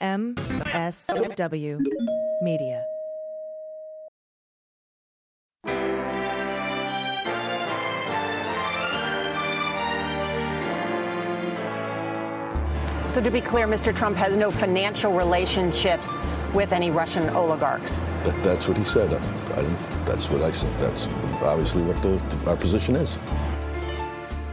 MSW Media. So, to be clear, Mr. Trump has no financial relationships with any Russian oligarchs. That, that's what he said. I, I, that's what I said. That's obviously what the, our position is.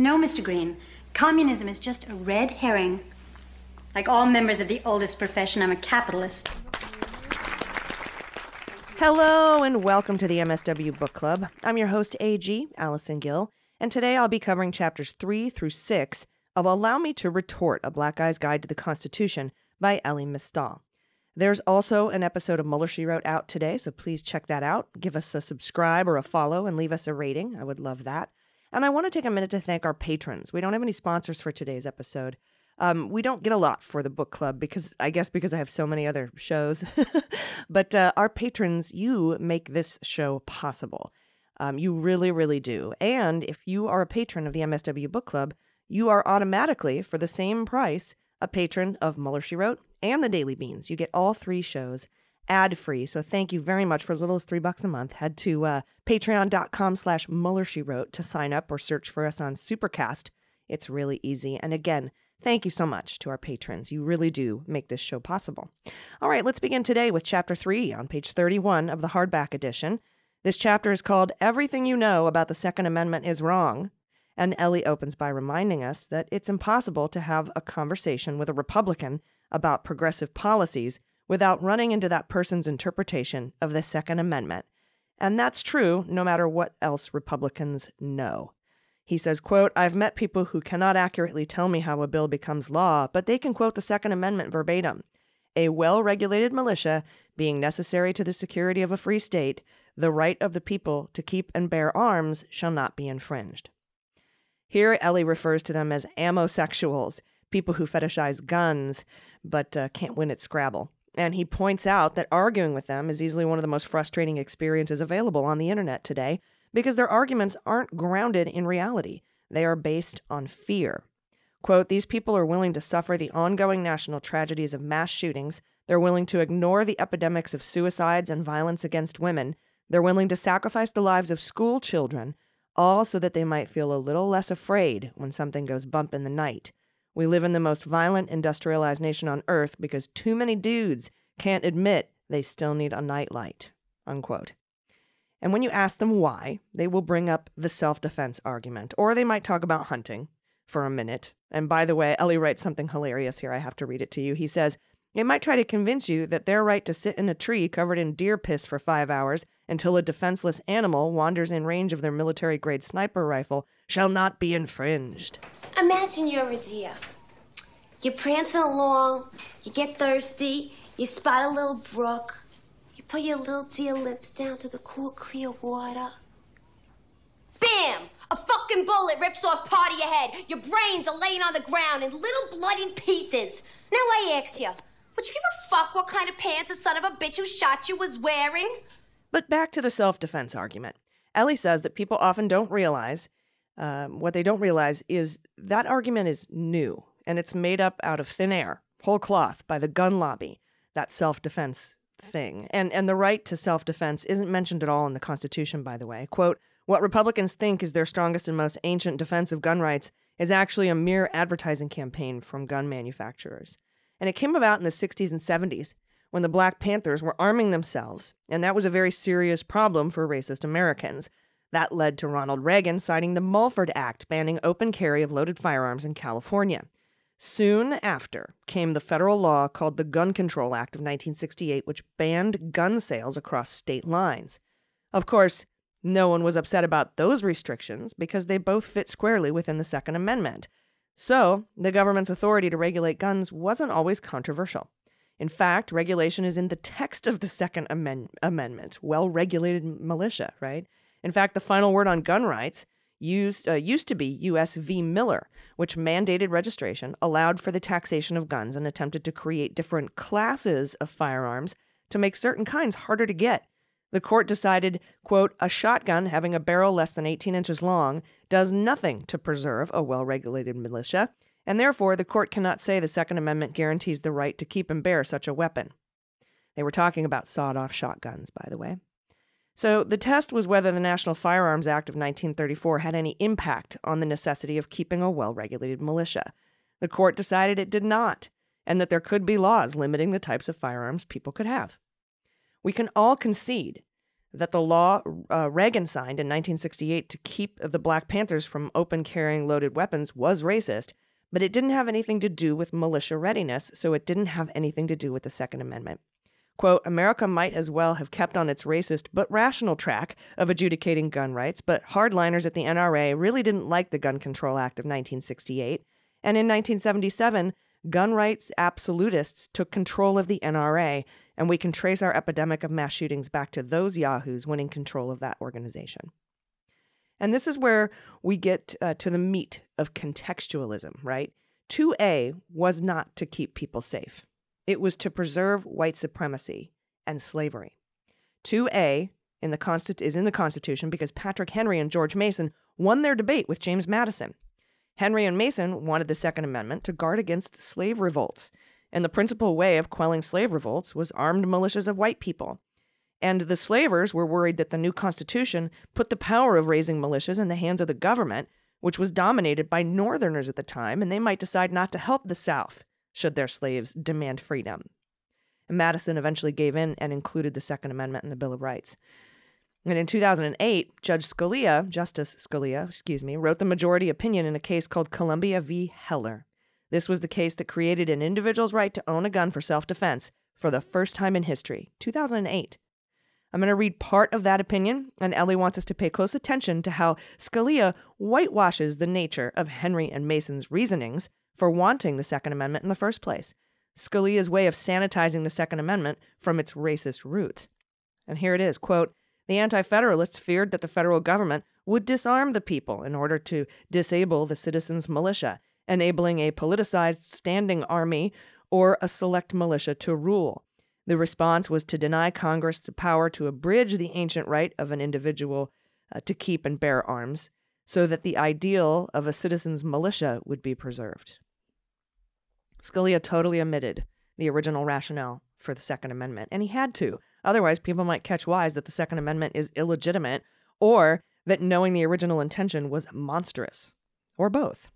No, Mr. Green. Communism is just a red herring. Like all members of the oldest profession, I'm a capitalist. Hello and welcome to the MSW Book Club. I'm your host, AG, Allison Gill, and today I'll be covering chapters 3 through 6 of Allow Me to Retort A Black Guy's Guide to the Constitution by Elie Mystal. There's also an episode of Mueller She Wrote out today, so please check that out. Give us a subscribe or a follow and leave us a rating. I would love that. And I want to take a minute to thank our patrons. We don't have any sponsors for today's episode. Um, we don't get a lot for the book club because I guess because I have so many other shows. but uh, our patrons, you make this show possible. Um, you really, really do. And if you are a patron of the MSW Book Club, you are automatically, for the same price, a patron of Mueller She Wrote and the Daily Beans. You get all three shows ad free. So thank you very much for as little as three bucks a month. Head to uh, patreon.com slash Mueller, She Wrote to sign up or search for us on Supercast. It's really easy. And again, thank you so much to our patrons. You really do make this show possible. All right, let's begin today with chapter three on page 31 of the hardback edition. This chapter is called Everything You Know About the Second Amendment is Wrong and Elie opens by reminding us that it's impossible to have a conversation with a Republican about progressive policies without running into that person's interpretation of the Second Amendment. And that's true no matter what else Republicans know. He says, quote, I've met people who cannot accurately tell me how a bill becomes law, but they can quote the Second Amendment verbatim. A well regulated militia being necessary to the security of a free state, the right of the people to keep and bear arms shall not be infringed. Here, Elie refers to them as ammosexuals, people who fetishize guns but uh, can't win at Scrabble. And he points out that arguing with them is easily one of the most frustrating experiences available on the internet today because their arguments aren't grounded in reality. They are based on fear. Quote, these people are willing to suffer the ongoing national tragedies of mass shootings. They're willing to ignore the epidemics of suicides and violence against women. They're willing to sacrifice the lives of school children all so that they might feel a little less afraid when something goes bump in the night. We live in the most violent industrialized nation on earth because too many dudes can't admit they still need a nightlight. Unquote. And when you ask them why, they will bring up the self defense argument, or they might talk about hunting for a minute. And by the way, Elie writes something hilarious here. I have to read it to you. He says, it might try to convince you that their right to sit in a tree covered in deer piss for five hours until a defenseless animal wanders in range of their military grade sniper rifle shall not be infringed. Imagine you're a deer. You're prancing along, you get thirsty, you spot a little brook, you put your little deer lips down to the cool, clear water. Bam! A fucking bullet rips off part of your head. Your brains are laying on the ground in little bloody pieces. Now I ask you, would you give a fuck what kind of pants the son of a bitch who shot you was wearing? But back to the self defense argument. Elie says that people often don't realize um, what they don't realize is that argument is new and it's made up out of thin air, whole cloth, by the gun lobby, that self defense thing. And, and the right to self defense isn't mentioned at all in the Constitution, by the way. Quote, what Republicans think is their strongest and most ancient defense of gun rights is actually a mere advertising campaign from gun manufacturers. And it came about in the 60s and 70s when the Black Panthers were arming themselves, and that was a very serious problem for racist Americans. That led to Ronald Reagan signing the Mulford Act banning open carry of loaded firearms in California. Soon after came the federal law called the Gun Control Act of 1968, which banned gun sales across state lines. Of course, no one was upset about those restrictions because they both fit squarely within the Second Amendment. So, the government's authority to regulate guns wasn't always controversial. In fact, regulation is in the text of the Second Amend- Amendment well regulated militia, right? In fact, the final word on gun rights used, uh, used to be U.S. v. Miller, which mandated registration, allowed for the taxation of guns, and attempted to create different classes of firearms to make certain kinds harder to get. The court decided, quote, a shotgun having a barrel less than 18 inches long does nothing to preserve a well regulated militia, and therefore the court cannot say the Second Amendment guarantees the right to keep and bear such a weapon. They were talking about sawed off shotguns, by the way. So the test was whether the National Firearms Act of 1934 had any impact on the necessity of keeping a well regulated militia. The court decided it did not, and that there could be laws limiting the types of firearms people could have. We can all concede that the law uh, Reagan signed in 1968 to keep the Black Panthers from open carrying loaded weapons was racist, but it didn't have anything to do with militia readiness, so it didn't have anything to do with the Second Amendment. Quote, America might as well have kept on its racist but rational track of adjudicating gun rights, but hardliners at the NRA really didn't like the Gun Control Act of 1968. And in 1977, gun rights absolutists took control of the NRA, and we can trace our epidemic of mass shootings back to those yahoos winning control of that organization. And this is where we get uh, to the meat of contextualism, right? 2A was not to keep people safe. It was to preserve white supremacy and slavery. 2A in the Consti- is in the Constitution because Patrick Henry and George Mason won their debate with James Madison. Henry and Mason wanted the Second Amendment to guard against slave revolts, and the principal way of quelling slave revolts was armed militias of white people. And the slavers were worried that the new Constitution put the power of raising militias in the hands of the government, which was dominated by Northerners at the time, and they might decide not to help the South should their slaves demand freedom. And Madison eventually gave in and included the Second Amendment in the Bill of Rights. And in 2008, Judge Scalia, Justice Scalia, excuse me, wrote the majority opinion in a case called Columbia v. Heller. This was the case that created an individual's right to own a gun for self defense for the first time in history, 2008. I'm going to read part of that opinion, and Elie wants us to pay close attention to how Scalia whitewashes the nature of Henry and Mason's reasonings for wanting the Second Amendment in the first place. Scalia's way of sanitizing the Second Amendment from its racist roots. And here it is quote, The Anti Federalists feared that the federal government would disarm the people in order to disable the citizens' militia, enabling a politicized standing army or a select militia to rule. The response was to deny Congress the power to abridge the ancient right of an individual uh, to keep and bear arms, so that the ideal of a citizen's militia would be preserved. Scalia totally omitted the original rationale for the Second Amendment, and he had to. Otherwise, people might catch wise that the Second Amendment is illegitimate or that knowing the original intention was monstrous, or both.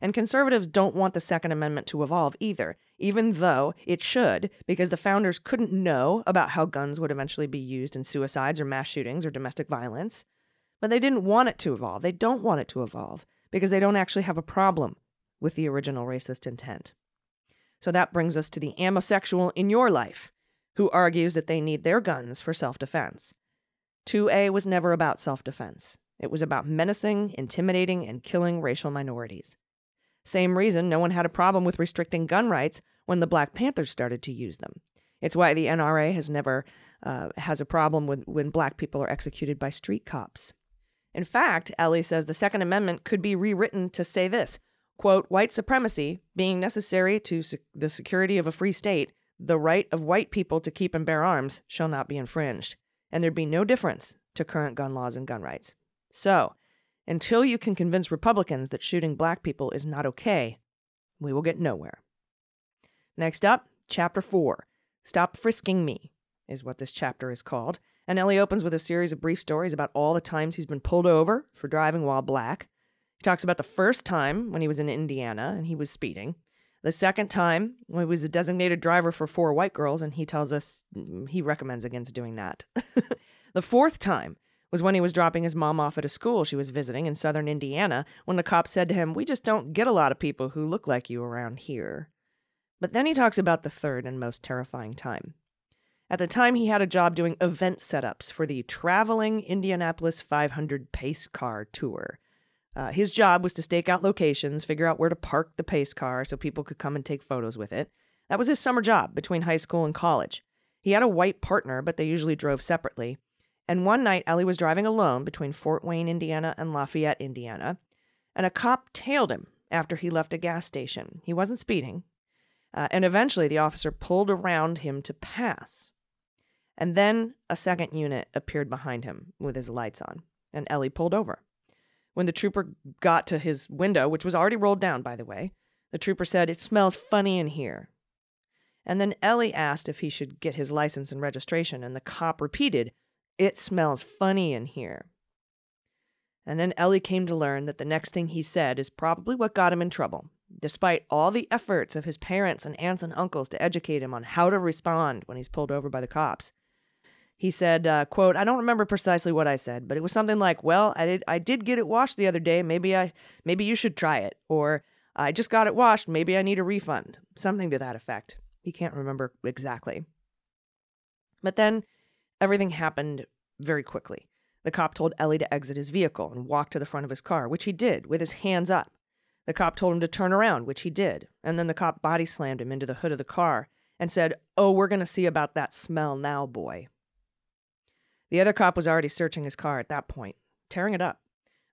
And conservatives don't want the Second Amendment to evolve either, even though it should, because the founders couldn't know about how guns would eventually be used in suicides or mass shootings or domestic violence. But they didn't want it to evolve. They don't want it to evolve because they don't actually have a problem with the original racist intent. So that brings us to the ammosexual in your life who argues that they need their guns for self defense. 2A was never about self defense, it was about menacing, intimidating, and killing racial minorities. Same reason no one had a problem with restricting gun rights when the Black Panthers started to use them. It's why the NRA has never uh, has a problem with when black people are executed by street cops. In fact, Elie says the Second Amendment could be rewritten to say this quote, white supremacy being necessary to sec- the security of a free state, the right of white people to keep and bear arms shall not be infringed, and there'd be no difference to current gun laws and gun rights. So, until you can convince Republicans that shooting black people is not okay, we will get nowhere. Next up, chapter 4 Stop Frisking Me is what this chapter is called. And Elie opens with a series of brief stories about all the times he's been pulled over for driving while black. He talks about the first time when he was in Indiana and he was speeding. The second time when he was a designated driver for four white girls, and he tells us mm, he recommends against doing that. the fourth time was when he was dropping his mom off at a school she was visiting in southern Indiana when the cop said to him, We just don't get a lot of people who look like you around here. But then he talks about the third and most terrifying time. At the time, he had a job doing event setups for the traveling Indianapolis 500 pace car tour. Uh, his job was to stake out locations, figure out where to park the pace car so people could come and take photos with it. That was his summer job between high school and college. He had a white partner, but they usually drove separately. And one night, Elie was driving alone between Fort Wayne, Indiana and Lafayette, Indiana, and a cop tailed him after he left a gas station. He wasn't speeding. Uh, and eventually, the officer pulled around him to pass. And then a second unit appeared behind him with his lights on, and Elie pulled over. When the trooper got to his window, which was already rolled down, by the way, the trooper said, It smells funny in here. And then Elie asked if he should get his license and registration, and the cop repeated, It smells funny in here. And then Elie came to learn that the next thing he said is probably what got him in trouble, despite all the efforts of his parents and aunts and uncles to educate him on how to respond when he's pulled over by the cops. He said, uh, quote, I don't remember precisely what I said, but it was something like, well, I did, I did get it washed the other day. Maybe I, maybe you should try it. Or I just got it washed. Maybe I need a refund. Something to that effect. He can't remember exactly. But then everything happened very quickly. The cop told Elie to exit his vehicle and walk to the front of his car, which he did with his hands up. The cop told him to turn around, which he did. And then the cop body slammed him into the hood of the car and said, Oh, we're going to see about that smell now, boy. The other cop was already searching his car at that point, tearing it up.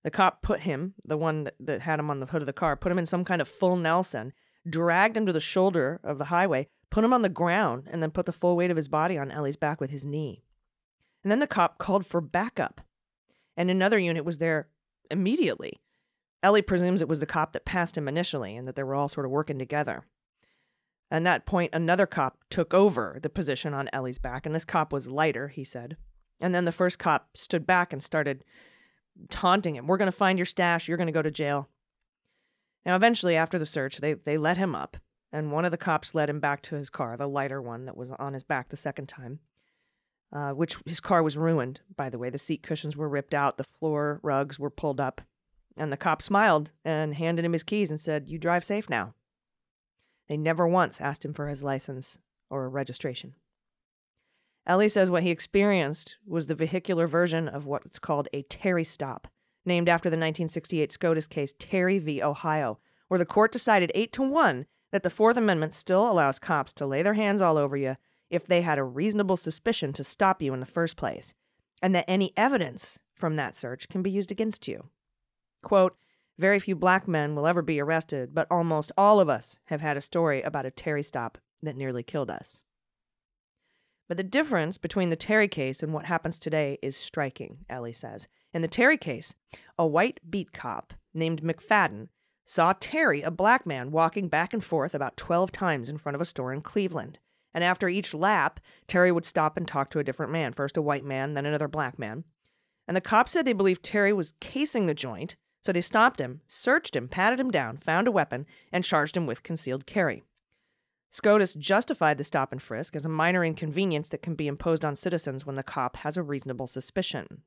The cop put him, the one that, that had him on the hood of the car, put him in some kind of full Nelson, dragged him to the shoulder of the highway, put him on the ground, and then put the full weight of his body on Elie's back with his knee. And then the cop called for backup. And another unit was there immediately. Elie presumes it was the cop that passed him initially and that they were all sort of working together. At that point, another cop took over the position on Elie's back, and this cop was lighter, he said. And then the first cop stood back and started taunting him. We're going to find your stash. You're going to go to jail. Now, eventually, after the search, they, they let him up, and one of the cops led him back to his car, the lighter one that was on his back the second time, uh, which his car was ruined, by the way. The seat cushions were ripped out, the floor rugs were pulled up, and the cop smiled and handed him his keys and said, You drive safe now. They never once asked him for his license or registration. Elie says what he experienced was the vehicular version of what's called a Terry stop, named after the 1968 SCOTUS case Terry v. Ohio, where the court decided 8 to 1 that the Fourth Amendment still allows cops to lay their hands all over you if they had a reasonable suspicion to stop you in the first place, and that any evidence from that search can be used against you. Quote, very few black men will ever be arrested, but almost all of us have had a story about a Terry stop that nearly killed us. But the difference between the Terry case and what happens today is striking, Elie says. In the Terry case, a white beat cop named McFadden saw Terry, a black man, walking back and forth about 12 times in front of a store in Cleveland. And after each lap, Terry would stop and talk to a different man, first a white man, then another black man. And the cops said they believed Terry was casing the joint, so they stopped him, searched him, patted him down, found a weapon, and charged him with concealed carry. SCOTUS justified the stop and frisk as a minor inconvenience that can be imposed on citizens when the cop has a reasonable suspicion.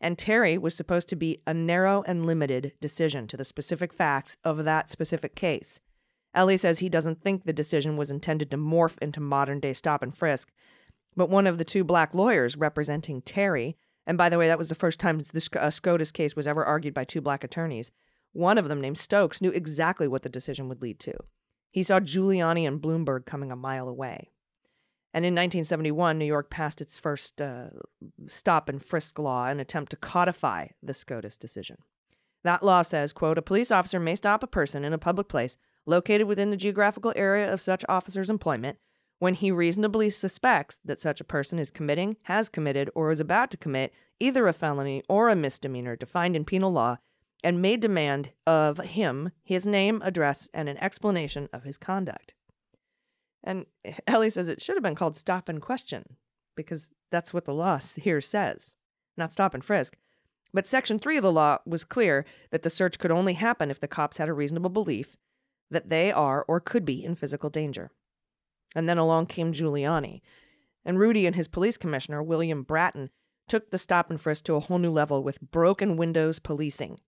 And Terry was supposed to be a narrow and limited decision to the specific facts of that specific case. Elie says he doesn't think the decision was intended to morph into modern day stop and frisk, but one of the two black lawyers representing Terry, and by the way, that was the first time this uh, SCOTUS case was ever argued by two black attorneys, one of them named Stokes knew exactly what the decision would lead to. He saw Giuliani and Bloomberg coming a mile away. And in 1971, New York passed its first uh, stop and frisk law, an attempt to codify the SCOTUS decision. That law says, quote, a police officer may stop a person in a public place located within the geographical area of such officer's employment when he reasonably suspects that such a person is committing, has committed, or is about to commit either a felony or a misdemeanor defined in penal law and may demand of him his name, address, and an explanation of his conduct. And Elie says it should have been called stop and question, because that's what the law here says, not stop and frisk. But Section 3 of the law was clear that the search could only happen if the cops had a reasonable belief that they are or could be in physical danger. And then along came Giuliani. And Rudy and his police commissioner, William Bratton, took the stop and frisk to a whole new level with broken windows policing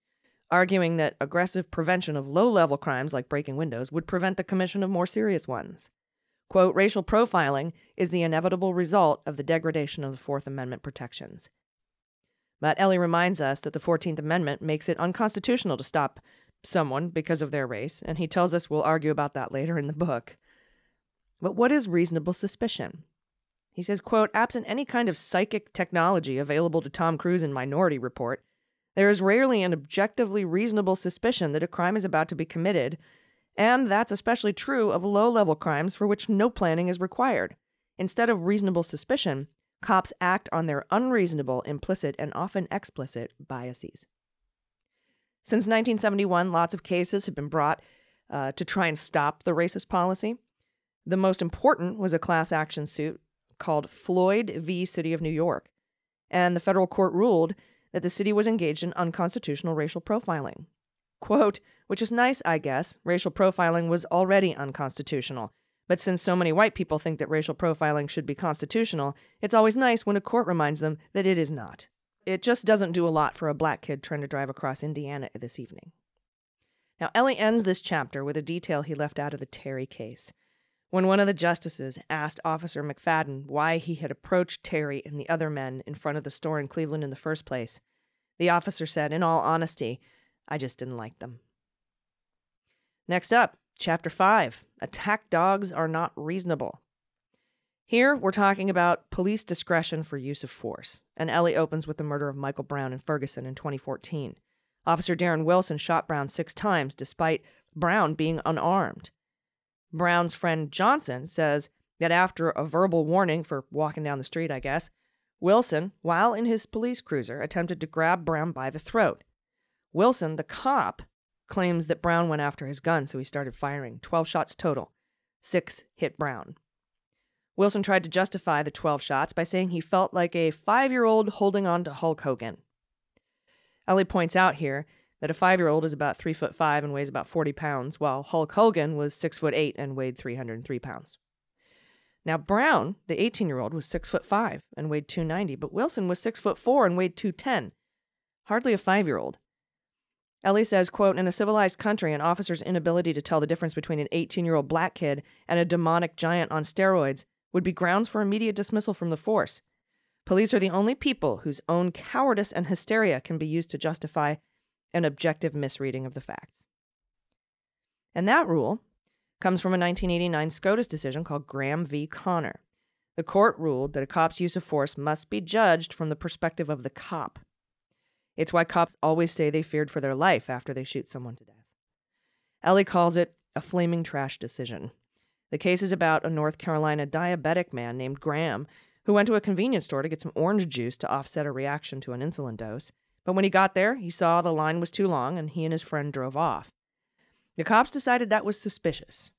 arguing that aggressive prevention of low level crimes like breaking windows would prevent the commission of more serious ones. Quote, racial profiling is the inevitable result of the degradation of the Fourth Amendment protections. But Elie reminds us that the 14th Amendment makes it unconstitutional to stop someone because of their race, and he tells us we'll argue about that later in the book. But what is reasonable suspicion? He says, quote, absent any kind of psychic technology available to Tom Cruise in Minority Report, there is rarely an objectively reasonable suspicion that a crime is about to be committed, and that's especially true of low level crimes for which no planning is required. Instead of reasonable suspicion, cops act on their unreasonable, implicit, and often explicit biases. Since 1971, lots of cases have been brought uh, to try and stop the racist policy. The most important was a class action suit called Floyd v. City of New York, and the federal court ruled that the city was engaged in unconstitutional racial profiling. Quote, which is nice, I guess. Racial profiling was already unconstitutional. But since so many white people think that racial profiling should be constitutional, it's always nice when a court reminds them that it is not. It just doesn't do a lot for a black kid trying to drive across Indiana this evening. Now, Elie ends this chapter with a detail he left out of the Terry case. When one of the justices asked Officer McFadden why he had approached Terry and the other men in front of the store in Cleveland in the first place, the officer said, in all honesty, I just didn't like them. Next up, Chapter 5 Attack Dogs Are Not Reasonable. Here, we're talking about police discretion for use of force, and Elie opens with the murder of Michael Brown in Ferguson in 2014. Officer Darren Wilson shot Brown six times despite Brown being unarmed. Brown's friend Johnson says that after a verbal warning for walking down the street, I guess, Wilson, while in his police cruiser, attempted to grab Brown by the throat. Wilson, the cop, claims that Brown went after his gun, so he started firing 12 shots total. Six hit Brown. Wilson tried to justify the 12 shots by saying he felt like a five year old holding on to Hulk Hogan. Elie points out here that a five year old is about three foot five and weighs about 40 pounds, while Hulk Hogan was six foot eight and weighed 303 pounds. Now, Brown, the 18 year old, was six foot five and weighed 290, but Wilson was six foot four and weighed 210. Hardly a five year old. Elie says, quote, in a civilized country, an officer's inability to tell the difference between an 18 year old black kid and a demonic giant on steroids would be grounds for immediate dismissal from the force. Police are the only people whose own cowardice and hysteria can be used to justify an objective misreading of the facts. And that rule comes from a 1989 SCOTUS decision called Graham v. Connor. The court ruled that a cop's use of force must be judged from the perspective of the cop. It's why cops always say they feared for their life after they shoot someone to death. Elie calls it a flaming trash decision. The case is about a North Carolina diabetic man named Graham who went to a convenience store to get some orange juice to offset a reaction to an insulin dose. But when he got there, he saw the line was too long and he and his friend drove off. The cops decided that was suspicious.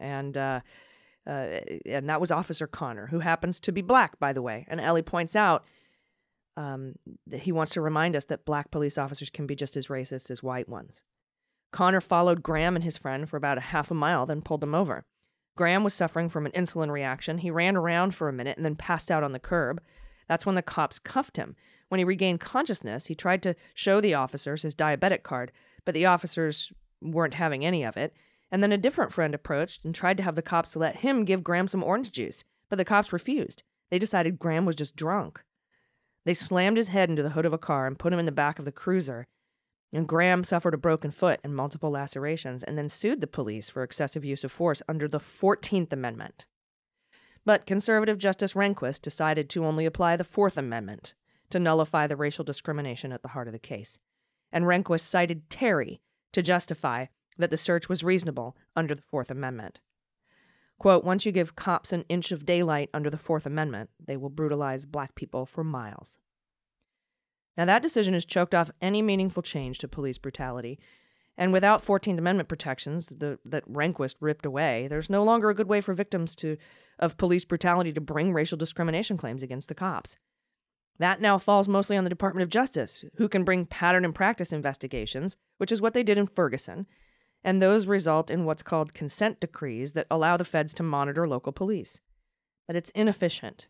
And, uh, uh, and that was Officer Connor, who happens to be black, by the way. And Elie points out um, that he wants to remind us that black police officers can be just as racist as white ones. Connor followed Graham and his friend for about a half a mile, then pulled them over. Graham was suffering from an insulin reaction. He ran around for a minute and then passed out on the curb. That's when the cops cuffed him. When he regained consciousness, he tried to show the officers his diabetic card, but the officers weren't having any of it. And then a different friend approached and tried to have the cops let him give Graham some orange juice, but the cops refused. They decided Graham was just drunk. They slammed his head into the hood of a car and put him in the back of the cruiser. And Graham suffered a broken foot and multiple lacerations and then sued the police for excessive use of force under the 14th Amendment. But conservative Justice Rehnquist decided to only apply the Fourth Amendment to nullify the racial discrimination at the heart of the case. And Rehnquist cited Terry to justify that the search was reasonable under the Fourth Amendment. Quote, once you give cops an inch of daylight under the Fourth Amendment, they will brutalize black people for miles. Now, that decision has choked off any meaningful change to police brutality. And without 14th Amendment protections the, that Rehnquist ripped away, there's no longer a good way for victims to, of police brutality to bring racial discrimination claims against the cops. That now falls mostly on the Department of Justice, who can bring pattern and practice investigations, which is what they did in Ferguson, and those result in what's called consent decrees that allow the feds to monitor local police. But it's inefficient.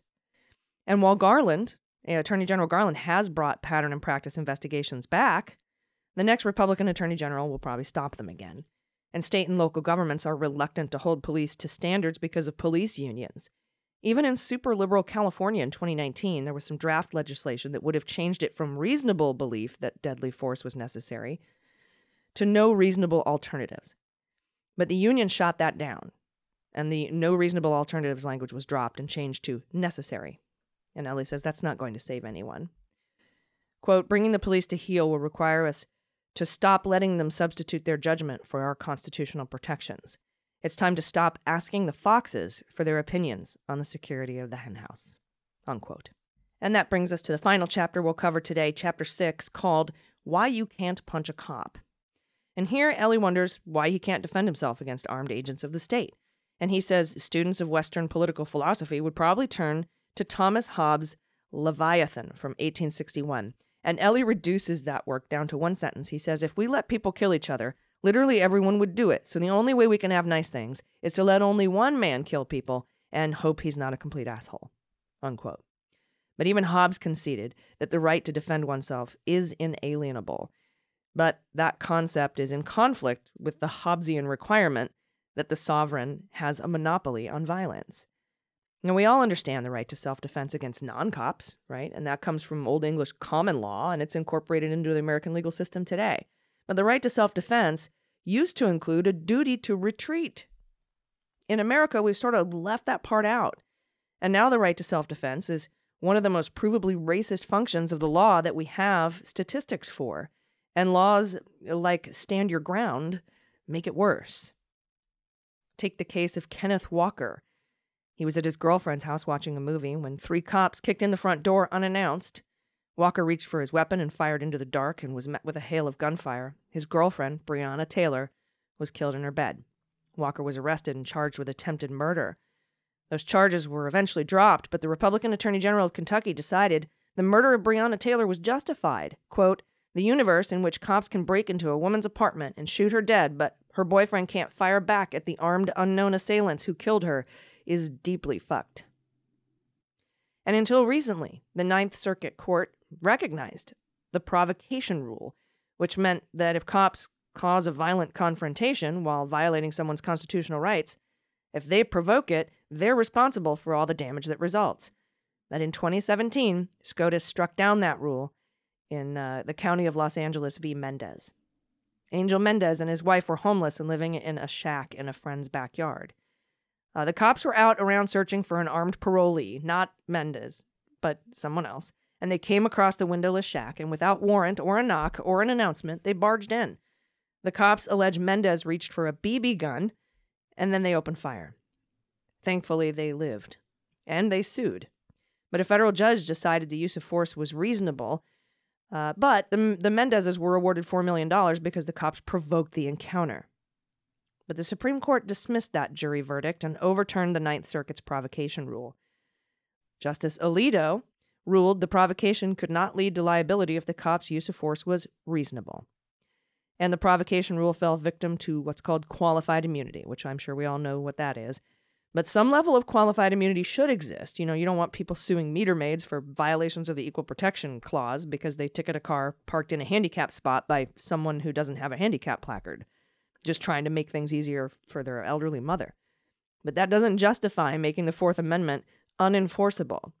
And while Garland, Attorney General Garland has brought pattern and practice investigations back, the next Republican Attorney General will probably stop them again. And state and local governments are reluctant to hold police to standards because of police unions. Even in super liberal California in 2019, there was some draft legislation that would have changed it from reasonable belief that deadly force was necessary to no reasonable alternatives. But the union shot that down. and the no reasonable alternatives language was dropped and changed to necessary. And Elie says that's not going to save anyone. Quote, bringing the police to heel will require us to stop letting them substitute their judgment for our constitutional protections. It's time to stop asking the foxes for their opinions on the security of the henhouse. Unquote. And that brings us to the final chapter we'll cover today, chapter six, called Why You Can't Punch a Cop. And here Elie wonders why he can't defend himself against armed agents of the state. And he says students of Western political philosophy would probably turn to Thomas Hobbes' Leviathan from 1861. And Elie reduces that work down to one sentence. He says, If we let people kill each other, literally everyone would do it. So the only way we can have nice things is to let only one man kill people and hope he's not a complete asshole. Unquote. But even Hobbes conceded that the right to defend oneself is inalienable. But that concept is in conflict with the Hobbesian requirement that the sovereign has a monopoly on violence. Now, we all understand the right to self defense against non cops, right? And that comes from Old English common law and it's incorporated into the American legal system today. But the right to self defense used to include a duty to retreat. In America, we've sort of left that part out. And now the right to self defense is one of the most provably racist functions of the law that we have statistics for. And laws like stand your ground make it worse. Take the case of Kenneth Walker. He was at his girlfriend's house watching a movie when three cops kicked in the front door unannounced. Walker reached for his weapon and fired into the dark and was met with a hail of gunfire. His girlfriend, Breonna Taylor, was killed in her bed. Walker was arrested and charged with attempted murder. Those charges were eventually dropped, but the Republican Attorney General of Kentucky decided the murder of Breonna Taylor was justified. Quote, the universe in which cops can break into a woman's apartment and shoot her dead, but her boyfriend can't fire back at the armed unknown assailants who killed her is deeply fucked. And until recently, the Ninth Circuit Court recognized the provocation rule, which meant that if cops cause a violent confrontation while violating someone's constitutional rights, if they provoke it, they're responsible for all the damage that results. But in 2017, SCOTUS struck down that rule in uh, the county of Los Angeles v. Mendez. Angel Mendez and his wife were homeless and living in a shack in a friend's backyard. Uh, the cops were out around searching for an armed parolee, not Mendez, but someone else, and they came across the windowless shack, and without warrant or a knock or an announcement, they barged in. The cops allege Mendez reached for a BB gun, and then they opened fire. Thankfully, they lived, and they sued. But a federal judge decided the use of force was reasonable uh, but the, the Mendezes were awarded $4 million because the cops provoked the encounter. But the Supreme Court dismissed that jury verdict and overturned the Ninth Circuit's provocation rule. Justice Alito ruled the provocation could not lead to liability if the cops' use of force was reasonable. And the provocation rule fell victim to what's called qualified immunity, which I'm sure we all know what that is. But some level of qualified immunity should exist. You know, you don't want people suing meter maids for violations of the Equal Protection Clause because they ticket a car parked in a handicap spot by someone who doesn't have a handicap placard, just trying to make things easier for their elderly mother. But that doesn't justify making the Fourth Amendment unenforceable.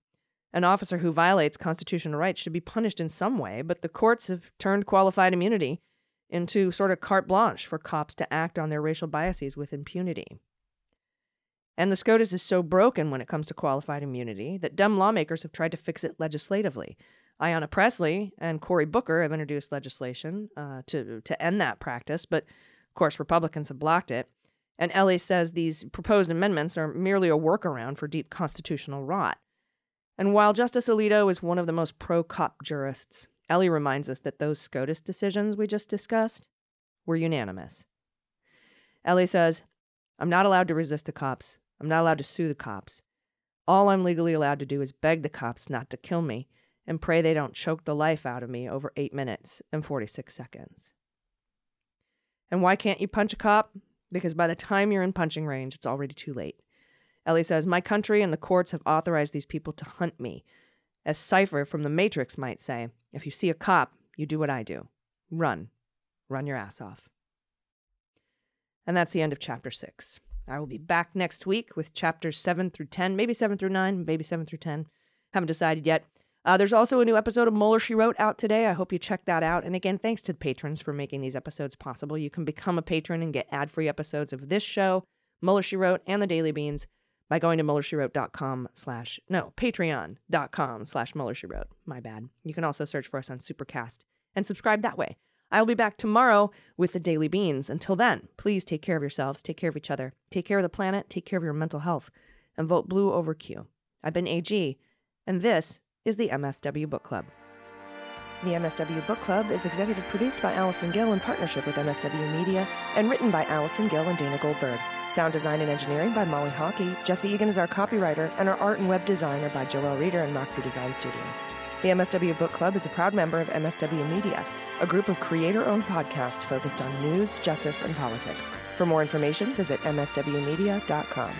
An officer who violates constitutional rights should be punished in some way, but the courts have turned qualified immunity into sort of carte blanche for cops to act on their racial biases with impunity. And the SCOTUS is so broken when it comes to qualified immunity that dumb lawmakers have tried to fix it legislatively. Ayanna Presley and Cory Booker have introduced legislation uh, to, to end that practice, but of course, Republicans have blocked it. And Elie says these proposed amendments are merely a workaround for deep constitutional rot. And while Justice Alito is one of the most pro cop jurists, Elie reminds us that those SCOTUS decisions we just discussed were unanimous. Elie says, I'm not allowed to resist the cops. I'm not allowed to sue the cops. All I'm legally allowed to do is beg the cops not to kill me and pray they don't choke the life out of me over 8 minutes and 46 seconds. And why can't you punch a cop? Because by the time you're in punching range, it's already too late. Elie says, My country and the courts have authorized these people to hunt me. As Cypher from The Matrix might say, if you see a cop, you do what I do run. Run your ass off. And that's the end of chapter six. I will be back next week with chapters 7 through 10, maybe 7 through 9, maybe 7 through 10. Haven't decided yet. Uh, there's also a new episode of Mueller She Wrote out today. I hope you check that out. And again, thanks to the patrons for making these episodes possible. You can become a patron and get ad free episodes of this show, Mueller, She Wrote, and The Daily Beans by going to MuellerSheWrote.com slash, no, Patreon.com slash Mueller, She Wrote. My bad. You can also search for us on Supercast and subscribe that way. I'll be back tomorrow with The Daily Beans. Until then, please take care of yourselves, take care of each other, take care of the planet, take care of your mental health, and vote blue over Q. I've been AG, and this is the MSW Book Club. The MSW Book Club is executive produced by Allison Gill in partnership with MSW Media and written by Allison Gill and Dana Goldberg. Sound design and engineering by Molly Hockey. Jesse Egan is our copywriter, and our art and web designer by Joelle Reeder and Moxie Design Studios. The MSW Book Club is a proud member of MSW Media, a group of creator owned podcasts focused on news, justice, and politics. For more information, visit MSWmedia.com.